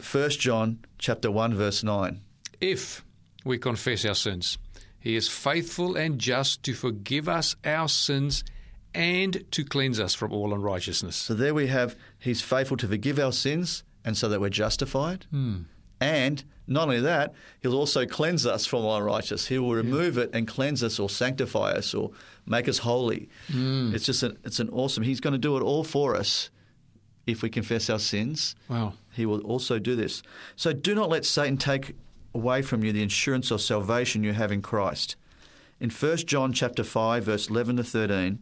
First John chapter one, verse nine. If we confess our sins, He is faithful and just to forgive us our sins and to cleanse us from all unrighteousness. So there we have, He's faithful to forgive our sins, and so that we're justified. Hmm. And not only that, He'll also cleanse us from all unrighteousness. He will remove it and cleanse us, or sanctify us, or make us holy. Hmm. It's just an, it's an awesome. He's going to do it all for us if we confess our sins. Wow. He will also do this. So do not let Satan take away from you the insurance of salvation you have in Christ. In 1 John chapter 5, verse 11 to 13,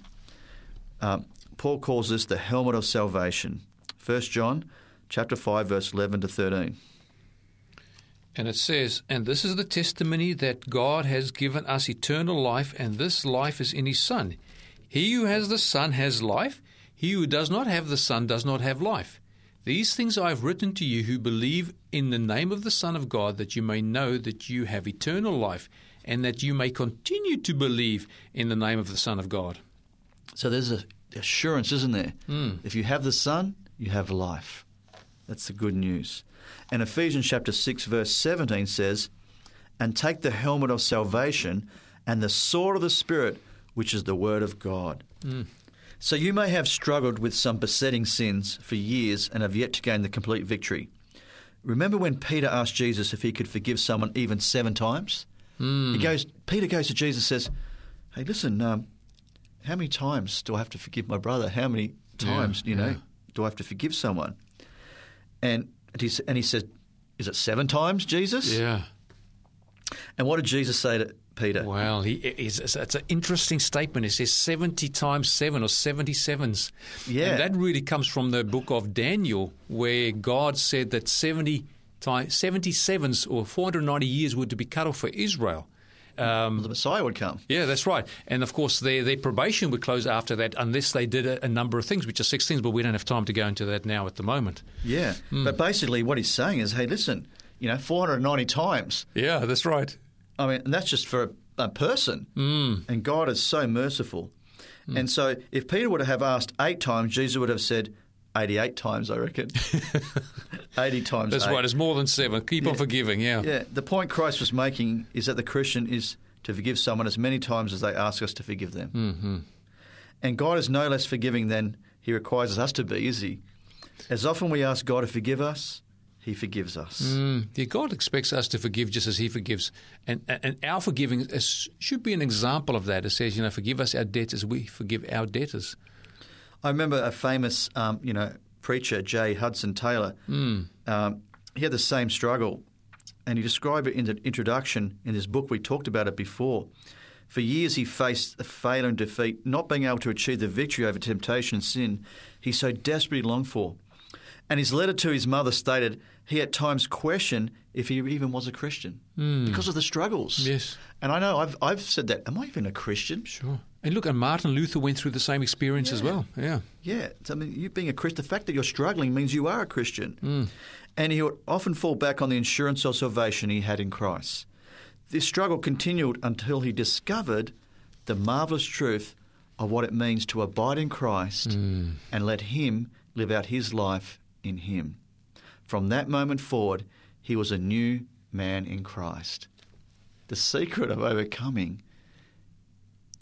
um, Paul calls this the helmet of salvation. 1 John chapter 5, verse 11 to 13. And it says, And this is the testimony that God has given us eternal life, and this life is in His Son. He who has the Son has life. He who does not have the Son does not have life. These things I have written to you who believe in the name of the Son of God, that you may know that you have eternal life, and that you may continue to believe in the name of the Son of God. So there's an assurance, isn't there? Hmm. If you have the Son, you have life. That's the good news. And Ephesians chapter 6, verse 17 says, and take the helmet of salvation and the sword of the Spirit, which is the Word of God. Hmm. So you may have struggled with some besetting sins for years and have yet to gain the complete victory. Remember when Peter asked Jesus if he could forgive someone even seven times? He goes. Peter goes to Jesus and says, "Hey, listen, um, how many times do I have to forgive my brother? How many times, you know, yeah. do I have to forgive someone?" And and he, and he said, "Is it seven times, Jesus?" Yeah. And what did Jesus say to Peter? Well, he is. It's, it's an interesting statement. It says seventy times seven or seventy sevens. Yeah. and that really comes from the book of Daniel, where God said that seventy times seventy sevens or four hundred ninety years were to be cut off for Israel. Um, The Messiah would come. yeah, that's right. And of course, their their probation would close after that, unless they did a, a number of things, which are six things. But we don't have time to go into that now at the moment. Yeah, but basically, what he's saying is, "Hey, listen, you know, 490 times. Yeah, that's right. I mean, and that's just for a, a person. Mm. And God is so merciful. And so, if Peter would have asked eight times, Jesus would have said 88 times, I reckon. 80 times. That's eight. right. It's more than seven. Keep on forgiving. Yeah. Yeah, the point Christ was making is that the Christian is to forgive someone as many times as they ask us to forgive them. Mm-hmm. And God is no less forgiving than He requires us to be, is He? As often we ask God to forgive us, He forgives us. Mm, yeah, God expects us to forgive just as He forgives, and and our forgiving is, should be an example of that. It says, you know, forgive us our debts as we forgive our debtors. I remember a famous, um, you know, preacher, J. Hudson Taylor. Um, he had the same struggle, and he described it in the introduction in his book. We talked about it before. For years, he faced a failure and defeat, not being able to achieve the victory over temptation and sin he so desperately longed for. And his letter to his mother stated he at times questioned if he even was a Christian hmm. because of the struggles. Yes. And I know I've, I've said that. Am I even a Christian? Sure. And look, and Martin Luther went through the same experience as well. Yeah. Yeah, I mean, you being a Christian, the fact that you're struggling means you are a Christian. Hmm. And he would often fall back on the insurance of salvation he had in Christ. This struggle continued until he discovered the marvelous truth of what it means to abide in Christ hmm. and let Him live out His life in Him. From that moment forward, he was a new man in Christ. The secret of overcoming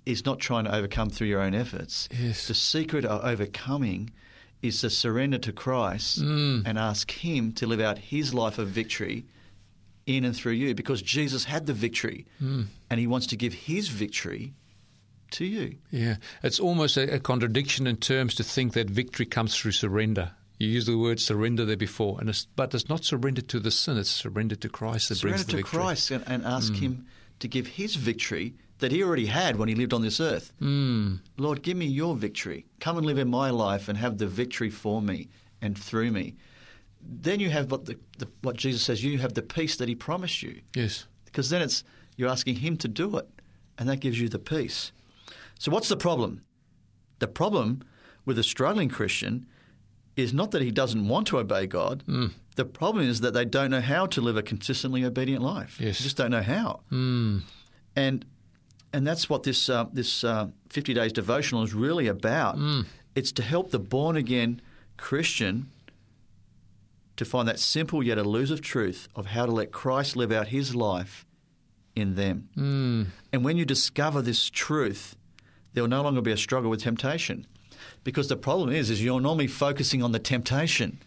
is not trying to overcome through your own efforts. Yes. The secret of overcoming is to surrender to Christ mm. and ask Him to live out His life of victory in and through you because Jesus had the victory mm. and He wants to give His victory to you. Yeah. It's almost a, a contradiction in terms to think that victory comes through surrender. You used the word surrender there before, and it's, but it's not surrender to the sin; it's surrender to Christ that Surrender brings the victory. Surrender to. Christ and, and ask Him to give His victory that He already had when He lived on this earth. Mm. Lord, give me your victory. Come and live in my life and have the victory for me and through me. Then you have what, the, the, what Jesus says, you have the peace that He promised you. Yes. Because then it's you're asking Him to do it, and that gives you the peace. So, what's the problem? The problem with a struggling Christian is not that he doesn't want to obey God. Mm. The problem is that they don't know how to live a consistently obedient life. Yes. They just don't know how. Mm. And and that's what this uh, this uh, 50 days devotional is really about. Mm. It's to help the born again Christian to find that simple yet elusive truth of how to let Christ live out His life in them. Mm. And when you discover this truth, there will no longer be a struggle with temptation. Because the problem is, is you're normally focusing on the temptation.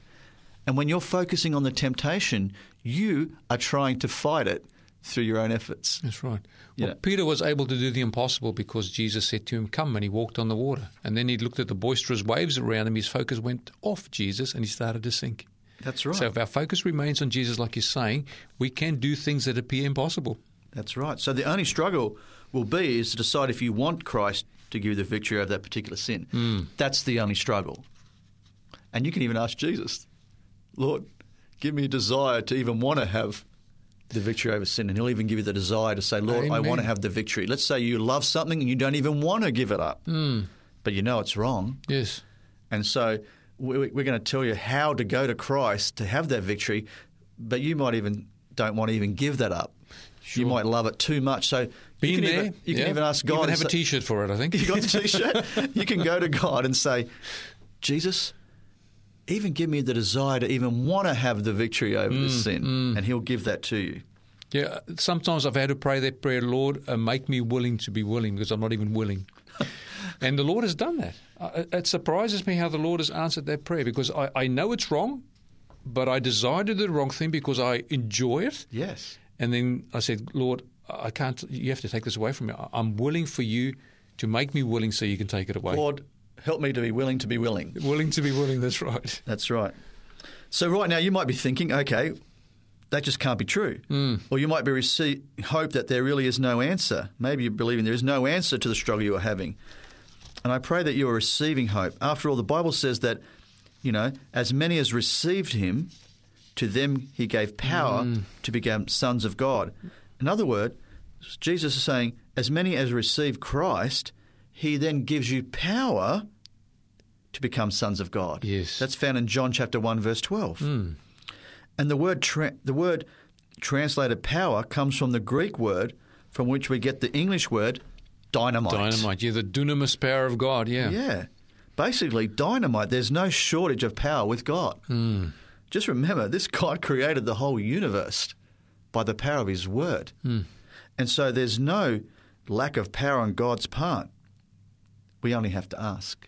And when you're focusing on the temptation, you are trying to fight it through your own efforts. That's right. Well, Yeah. Peter was able to do the impossible because Jesus said to him, Come, and he walked on the water. And then he looked at the boisterous waves around him. His focus went off Jesus and he started to sink. That's right. So if our focus remains on Jesus, like you're saying, we can do things that appear impossible. That's right. So the only struggle will be is to decide if you want Christ to give you the victory over that particular sin. Hmm. That's the only struggle. And you can even ask Jesus, Lord, give me a desire to even want to have the victory over sin. And He'll even give you the desire to say, Lord, I want to have the victory. Let's say you love something and you don't even want to give it up, hmm. but you know it's wrong. Yes. And so we- we're going to tell you how to go to Christ to have that victory, but you might even don't want to even give that up. You might love it too much. So Been you can there. even you can even ask God. Even and have a T-shirt for it, I think. You got the T-shirt. you can go to God and say, Jesus, even give me the desire to even want to have the victory over Mm, this sin, and He'll give that to you. Yeah, sometimes I've had to pray that prayer, Lord, uh, make me willing to be willing because I'm not even willing. and the Lord has done that. Uh, it surprises me how the Lord has answered that prayer because I, I know it's wrong, but I desire to do the wrong thing because I enjoy it. Yes. And then I said, Lord, I can't, you have to take this away from me. I'm willing for you to make me willing so you can take it away. Lord, help me to be willing to be willing. Willing to be willing, that's right. That's right. So, right now, you might be thinking, okay, that just can't be true. Mm. Or you might be receive, hope that there really is no answer. Maybe you're believing there is no answer to the struggle you are having. And I pray that you are receiving hope. After all, the Bible says that, you know, as many as received him, to them he gave power mm. to become sons of God. In other words, Jesus is saying, as many as receive Christ, he then gives you power to become sons of God. Yes. That's found in John chapter 1 verse 12. Mm. And the word tra- the word translated power comes from the Greek word from which we get the English word dynamite. Dynamite, yeah, the dunamis power of God, yeah. Yeah. Basically, dynamite, there's no shortage of power with God. Mm. Just remember, this God created the whole universe by the power of his word. Mm. And so there's no lack of power on God's part. We only have to ask.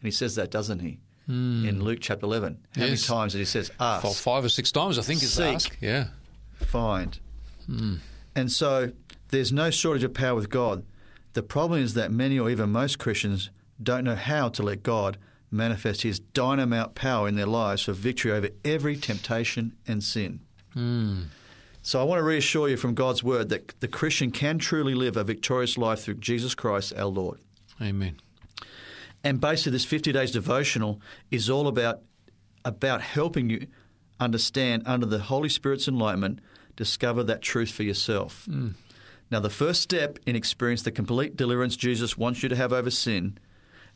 And he says that, doesn't he? Mm. In Luke chapter 11. How Yes. many times did he says ask? Five or six times, I think, is Seek. ask. Yeah. find. Hmm. And so there's no shortage of power with God. The problem is that many or even most Christians don't know how to let God manifest his dynamite power in their lives for victory over every temptation and sin. Hmm. So I want to reassure you from God's word that the Christian can truly live a victorious life through Jesus Christ our Lord. Amen. And basically, this 50 days devotional is all about about helping you understand, under the Holy Spirit's enlightenment, discover that truth for yourself. Mm. Now, the first step in experience the complete deliverance Jesus wants you to have over sin,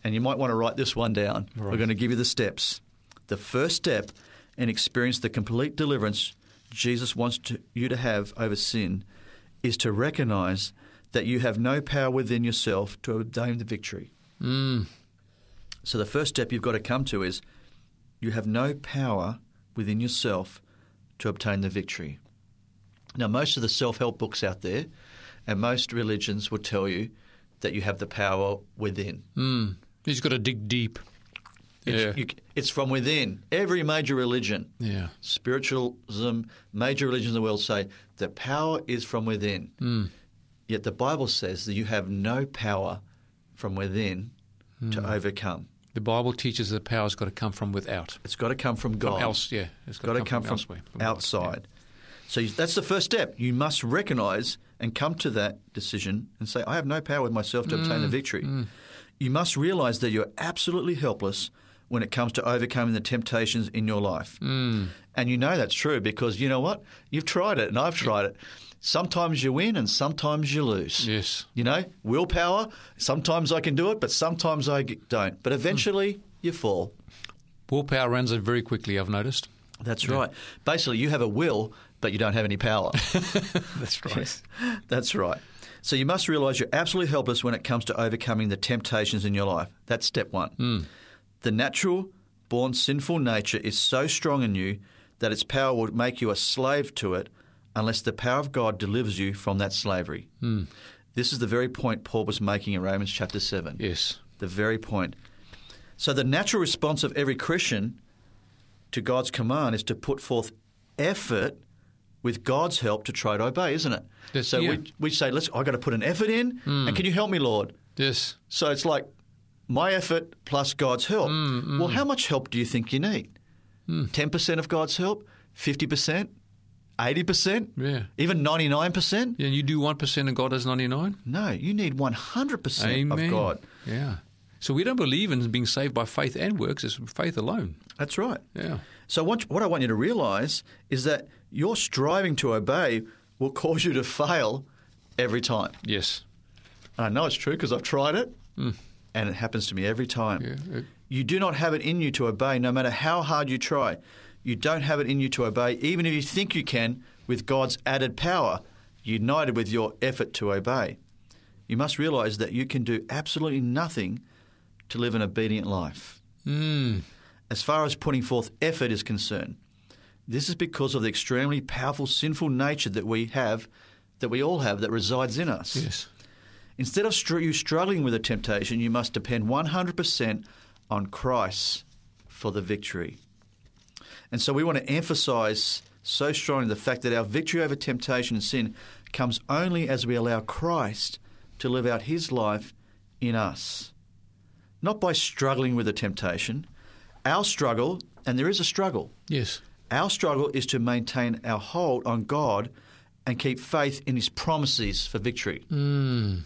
and you might want to write this one down. We're going to give you the steps. The first step in experience the complete deliverance Jesus wants to, you to have over sin is to recognize that you have no power within yourself to obtain the victory. Mm. So the first step you've got to come to is you have no power within yourself to obtain the victory. Now, most of the self help books out there and most religions will tell you that you have the power within. Mm. He's got to dig deep. It's, Yeah. you- it's from within. Every major religion, Yeah. spiritualism, major religions in the world say the power is from within. Mm. Yet the Bible says that you have no power from within to Hmm. overcome. The Bible teaches that power's got to come from without. It's got to come from From God. else, yeah. It's got to come from, elsewhere, from God, outside. So you, that's the first step. You must recognize and come to that decision and say, I have no power with myself to Mm, obtain the victory. You must realize that you're absolutely helpless when it comes to overcoming the temptations in your life. Mm. And you know that's true because you know what? You've tried it and I've tried it. Sometimes you win and sometimes you lose. Yes. You know, willpower, sometimes I can do it, but sometimes I don't. But eventually you fall. Willpower runs out very quickly, I've noticed. That's right. Basically, you have a will, but you don't have any power. That's right. That's right. So you must realize you're absolutely helpless when it comes to overcoming the temptations in your life. That's step one. The natural, born sinful nature is so strong in you that its power will make you a slave to it unless the power of God delivers you from that slavery. Hmm. This is the very point Paul was making in Romans chapter 7 Yes. the very point. So the natural response of every Christian to God's command is to put forth effort with God's help to try to obey, isn't it? So yeah. we, we say, let's I've got to put an effort in, and hmm. can you help me, Lord? Yes. So it's like my effort plus God's help. Mm, mm, Well, how much help do you think you need? Hmm. Ten percent of God's help, fifty percent, eighty percent, Yeah. even ninety nine percent? Yeah, you do 1% and God does 99? No, you need one hundred percent Amen. of God. Yeah. So we don't believe in being saved by faith and works. It's faith alone. That's right. Yeah. So what, what I want you to realize is that your striving to obey will cause you to fail every time. Yes. I know it's true because I've tried it, hmm. And it happens to me every time. Yeah. It- You do not have it in you to obey, no matter how hard you try. You don't have it in you to obey, even if you think you can, with God's added power, united with your effort to obey. You must realize that you can do absolutely nothing to live an obedient life. Mm. As far as putting forth effort is concerned, This is because of the extremely powerful sinful nature that we have, that we all have, that resides in us. Yes. Instead of str- you struggling with a temptation, you must depend 100% on Christ for the victory. And so we want to emphasize so strongly the fact that our victory over temptation and sin comes only as we allow Christ to live out his life in us. Not by struggling with a temptation. Our struggle, and there is a struggle, Yes. our struggle is to maintain our hold on God and keep faith in his promises for victory. Mm.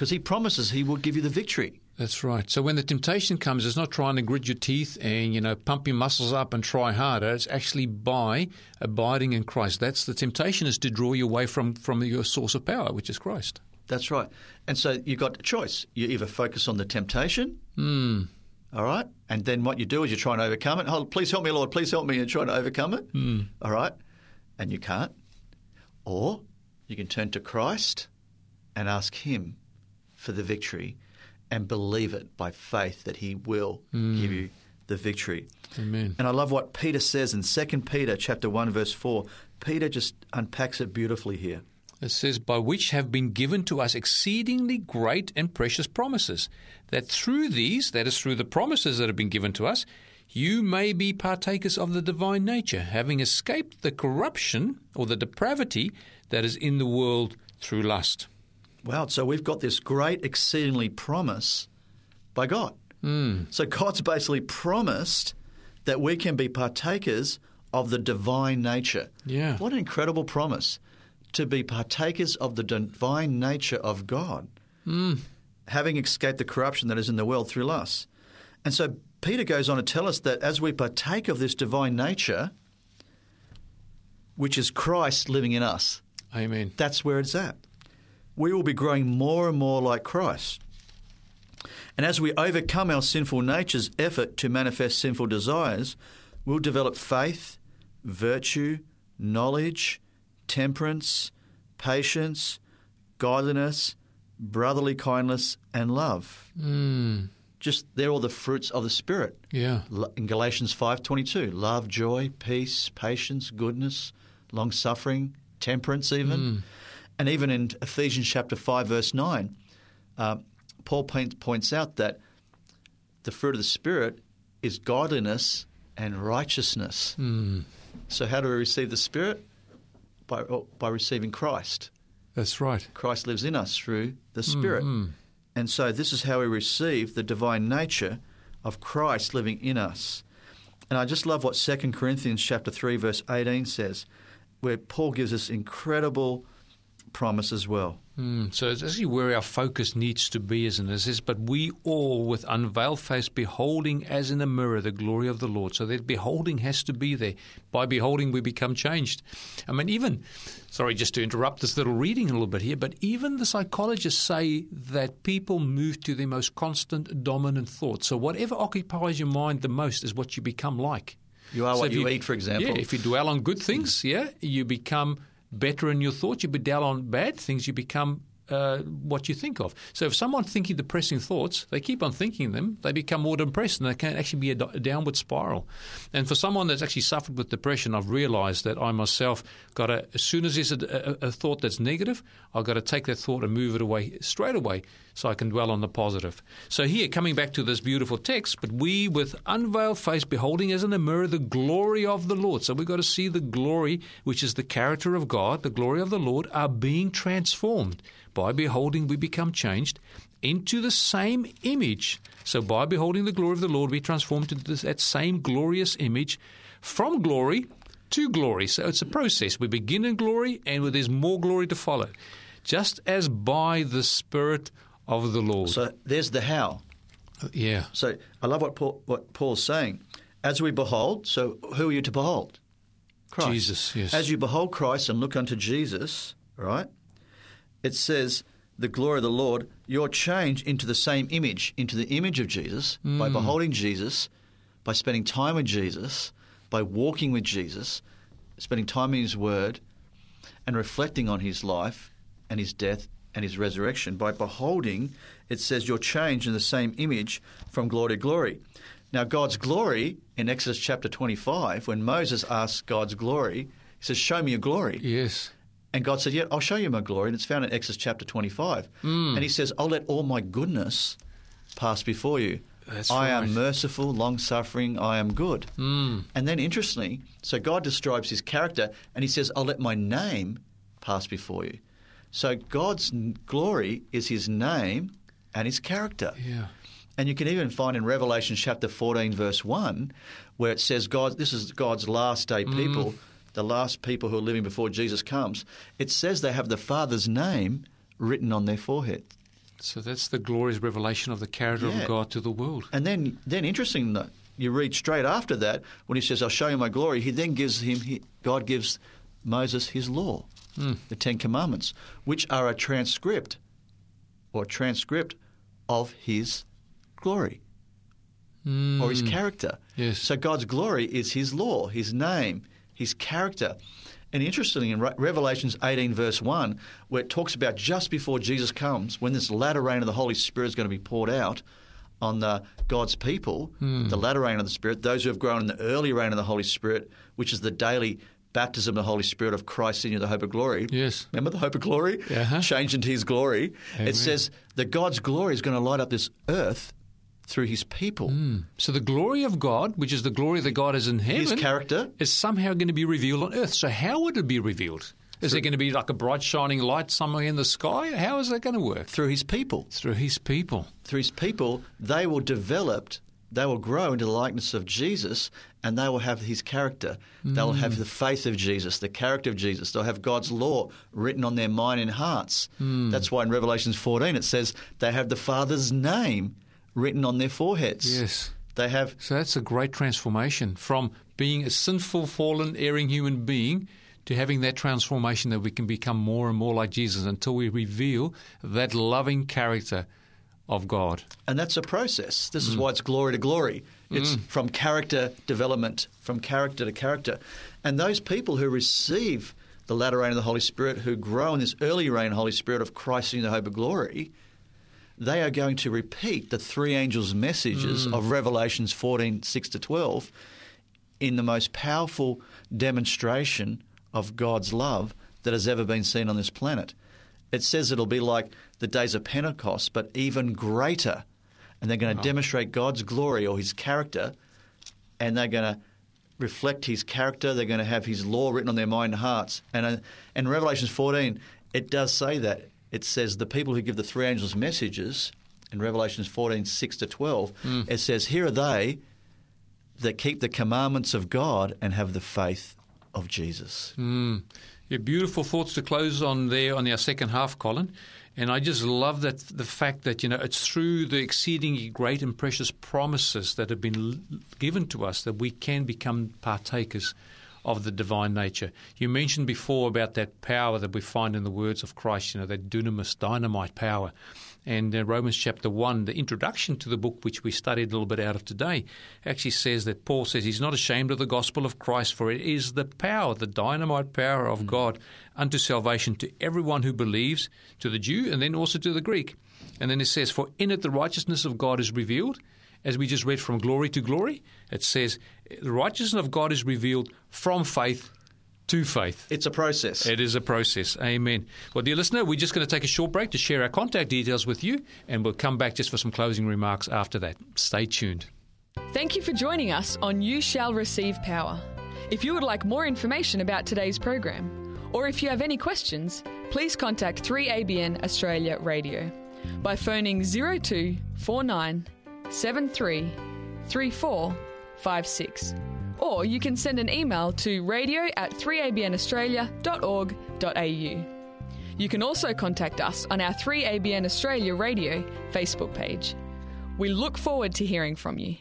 Because he promises he will give you the victory. That's right. So when the temptation comes, it's not trying to grit your teeth and you know pump your muscles up and try harder. It's actually by abiding in Christ. That's the temptation is to draw you away from from your source of power, which is Christ. That's right. And so you've got a choice. You either focus on the temptation, Hmm. all right, and then what you do is you try and overcome it. Oh, please help me, Lord, please help me, and try to overcome it, Hmm. all right, and you can't. Or you can turn to Christ and ask Him for the victory and believe it by faith that He will mm. give you the victory. Amen. And I love what Peter says in 2 Peter chapter 1 verse 4. Peter just unpacks it beautifully here. It says, By which have been given to us exceedingly great and precious promises, that through these, that is, through the promises that have been given to us, you may be partakers of the divine nature, having escaped the corruption or the depravity that is in the world through lust. Wow, so we've got this great, exceedingly promise by God. Hmm. So God's basically promised that we can be partakers of the divine nature. Yeah. What an incredible promise to be partakers of the divine nature of God, hmm. having escaped the corruption that is in the world through lust. And so Peter goes on to tell us that as we partake of this divine nature, which is Christ living in us, Amen. that's where it's at. We will be growing more and more like Christ. And as we overcome our sinful nature's effort to manifest sinful desires, we'll develop faith, virtue, knowledge, temperance, patience, godliness, brotherly kindness, and love. Hmm. Just they're all the fruits of the Spirit. Yeah. In Galatians 5:22, love, joy, peace, patience, goodness, long-suffering, temperance even. Hmm. And even in Ephesians chapter 5 verse 9, uh, Paul point, points out that the fruit of the Spirit is godliness and righteousness. Hmm. So how do we receive the Spirit? By, oh, by receiving Christ. That's right. Christ lives in us through the hmm, Spirit. Hmm. And so this is how we receive the divine nature of Christ living in us. And I just love what 2 Corinthians chapter 3 verse 18 says, where Paul gives us incredible promise as well. Mm, so it's actually where our focus needs to be, isn't it? It says, But we all, with unveiled face, beholding as in a mirror the glory of the Lord. So that beholding has to be there. By beholding, we become changed. I mean, even, sorry, just to interrupt this little reading a little bit here, but even the psychologists say that people move to their most constant, dominant thought. So whatever occupies your mind the most is what you become like. You are So what if you, eat, for example. Yeah, if you dwell on good things, yeah, you become better in your thoughts. You dwell on bad things, you become uh, what you think of. So if someone thinking depressing thoughts, they keep on thinking them, they become more depressed, and they can actually be a, downward spiral. And for someone that's actually suffered with depression, I've realised that I myself got to, as soon as there's a, a, a thought that's negative, I've got to take that thought and move it away straight away so I can dwell on the positive. So here, coming back to this beautiful text, but we with unveiled face beholding as in a mirror the glory of the Lord. So we've got to see the glory, which is the character of God, the glory of the Lord, are being transformed. By beholding, we become changed into the same image. So by beholding the glory of the Lord, we transformed into this, that same glorious image from glory to glory. So it's a process. We begin in glory, and there's more glory to follow. Just as by the Spirit of the Lord. so there's the how. Uh, yeah. So I love what Paul, what Paul's saying. As we behold, so who are you to behold? Christ. Jesus, yes. As you behold Christ and look unto Jesus, right? It says the glory of the Lord, you're changed into the same image, into the image of Jesus by Mm. beholding Jesus, by spending time with Jesus, by walking with Jesus, spending time in His Word, and reflecting on His life and His death and His resurrection. By beholding, it says you're changed in the same image from glory to glory. Now, God's glory in Exodus chapter 25, when Moses asks God's glory, he says, Show me your glory. Yes. And God said, Yeah, I'll show you my glory. And it's found in Exodus chapter 25. Hmm. And he says, I'll let all my goodness pass before you. That's I am merciful, long suffering, I am good. Mm. And then interestingly, so God describes his character and he says, I'll let my name pass before you. So God's glory is his name and his character. Yeah. And you can even find in Revelation chapter 14, verse 1, where it says, God, this is God's last day people, the last people who are living before Jesus comes. It says they have the Father's name written on their forehead. So that's the glorious revelation of the character Yeah. of God to the world. And then, then interesting that you read straight after that when he says, "I'll show you my glory." He then gives him, he, God gives Moses his law, hmm. the Ten Commandments, which are a transcript or transcript of his glory or his hmm. character. Yes. So God's glory is his law, his name, his character. And interestingly, in Re- Revelations 18, verse 1, where it talks about just before Jesus comes, when this latter rain of the Holy Spirit is going to be poured out on the, God's people, the latter rain of the Spirit, those who have grown in the early rain of the Holy Spirit, which is the daily baptism of the Holy Spirit of Christ in you, the hope of glory. Yes. Remember the hope of glory? Uh-huh. Changed into his glory. Amen. It says that God's glory is going to light up this earth through his people. Hmm. So the glory of God, which is the glory that God is in heaven, His character. is somehow going to be revealed on earth. So how would it be revealed? Is it going to be like a bright shining light somewhere in the sky? How is that going to work? Through his people. Through His people. through his people, they will develop, they will grow into the likeness of Jesus, and they will have his character. They will have hmm. the faith of Jesus, the character of Jesus. They'll have God's law written on their mind and hearts. Hmm. That's why in Revelations 14 it says they have the Father's name written on their foreheads. Yes. They have So that's a great transformation from being a sinful, fallen, erring human being to having that transformation that we can become more and more like Jesus until we reveal that loving character of God. And that's a process. This is mm. why it's glory to glory. It's mm. from character development, from character to character. And those people who receive the latter rain of the Holy Spirit, who grow in this early rain of the Holy Spirit of Christ in the hope of glory, they are going to repeat the three angels' messages of Revelations 14, 6 to 12 in the most powerful demonstration of God's love that has ever been seen on this planet. It says it'll be like the days of Pentecost, but even greater. And they're going to demonstrate God's glory or his character, and they're going to reflect his character. They're going to have his law written on their mind and hearts. And uh, in Revelations 14, it does say that. It says the people who give the three angels messages in Revelations 14, 6 to 12, it says, Here are they that keep the commandments of God and have the faith of Jesus. Mm. Yeah, beautiful thoughts to close on there on our second half, Colin. And I just love that the fact that you know it's through the exceedingly great and precious promises that have been given to us that we can become partakers of the divine nature. You mentioned before about that power that we find in the words of Christ, you know, that dunamis, dynamite power. And uh, Romans chapter 1, the introduction to the book, which we studied a little bit out of today, actually says that Paul says he's not ashamed of the gospel of Christ, for it is the power, the dynamite power of God unto salvation to everyone who believes, to the Jew and then also to the Greek. And then it says, For in it the righteousness of God is revealed. As we just read from glory to glory, it says, The righteousness of God is revealed from faith to faith. It's a process. It is a process. Amen. Well, dear listener, we're just going to take a short break to share our contact details with you, and we'll come back just for some closing remarks after that. Stay tuned. Thank you for joining us on You Shall Receive Power. If you would like more information about today's program, or if you have any questions, please contact 3ABN Australia Radio by phoning 0249 73 3456. Or you can send an email to radio at 3abnaustralia.org.au. You can also contact us on our 3ABN Australia Radio Facebook page. We look forward to hearing from you.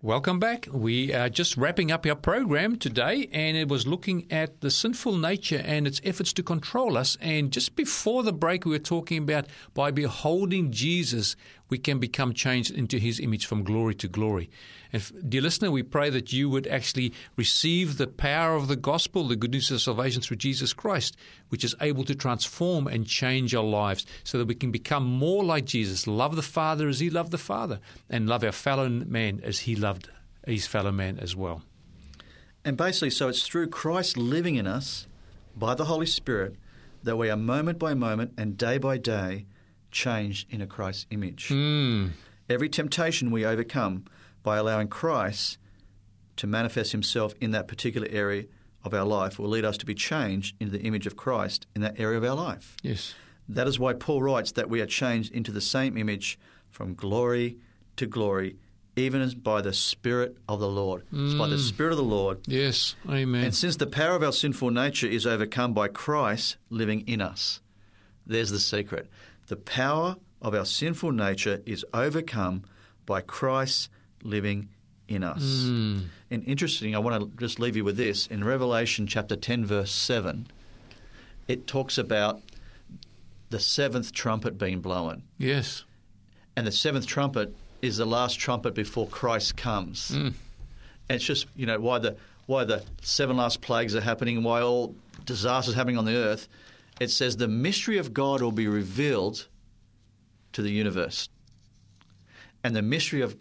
Welcome back. We are just wrapping up our program today, and it was looking at the sinful nature and its efforts to control us. And just before the break, we were talking about by beholding Jesus, we can become changed into His image from glory to glory. And, dear listener, we pray that you would actually receive the power of the gospel, the good news of salvation through Jesus Christ, which is able to transform and change our lives so that we can become more like Jesus, love the Father as He loved the Father, and love our fellow man as He loved his fellow man as well. And basically, so it's through Christ living in us by the Holy Spirit that we are moment by moment and day by day changed into Christ's image. Mm. Every temptation we overcome by allowing Christ to manifest himself in that particular area of our life will lead us to be changed into the image of Christ in that area of our life. Yes. That is why Paul writes that we are changed into the same image from glory to glory, even as by the Spirit of the Lord. It's by the Spirit of the Lord. Yes. Amen. And since the power of our sinful nature is overcome by Christ living in us, there's the secret. The power of our sinful nature is overcome by Christ living in us. Hmm. And interesting, I want to just leave you with this. In Revelation chapter 10, verse 7, it talks about the seventh trumpet being blown. yes. And the seventh trumpet is the last trumpet before Christ comes. And it's just, you know, why the why the seven last plagues are happening and why all disasters happening on the earth. It says the mystery of God will be revealed to the universe. And the mystery of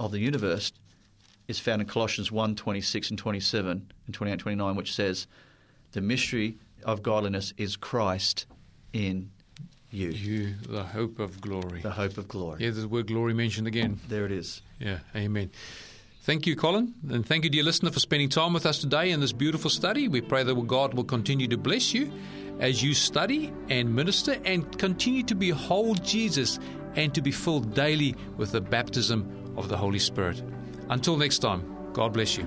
of the universe is found in Colossians 1, 26 and 27 and 28 29, which says, The mystery of godliness is Christ in you, You, the hope of glory. the hope of glory. Yeah, the word glory mentioned again. There it is. Yeah, amen. Thank you, Colin. And thank you, dear listener, for spending time with us today in this beautiful study. We pray that God will continue to bless you as you study and minister and continue to behold Jesus and to be filled daily with the baptism of the Holy Spirit. Until next time, God bless you.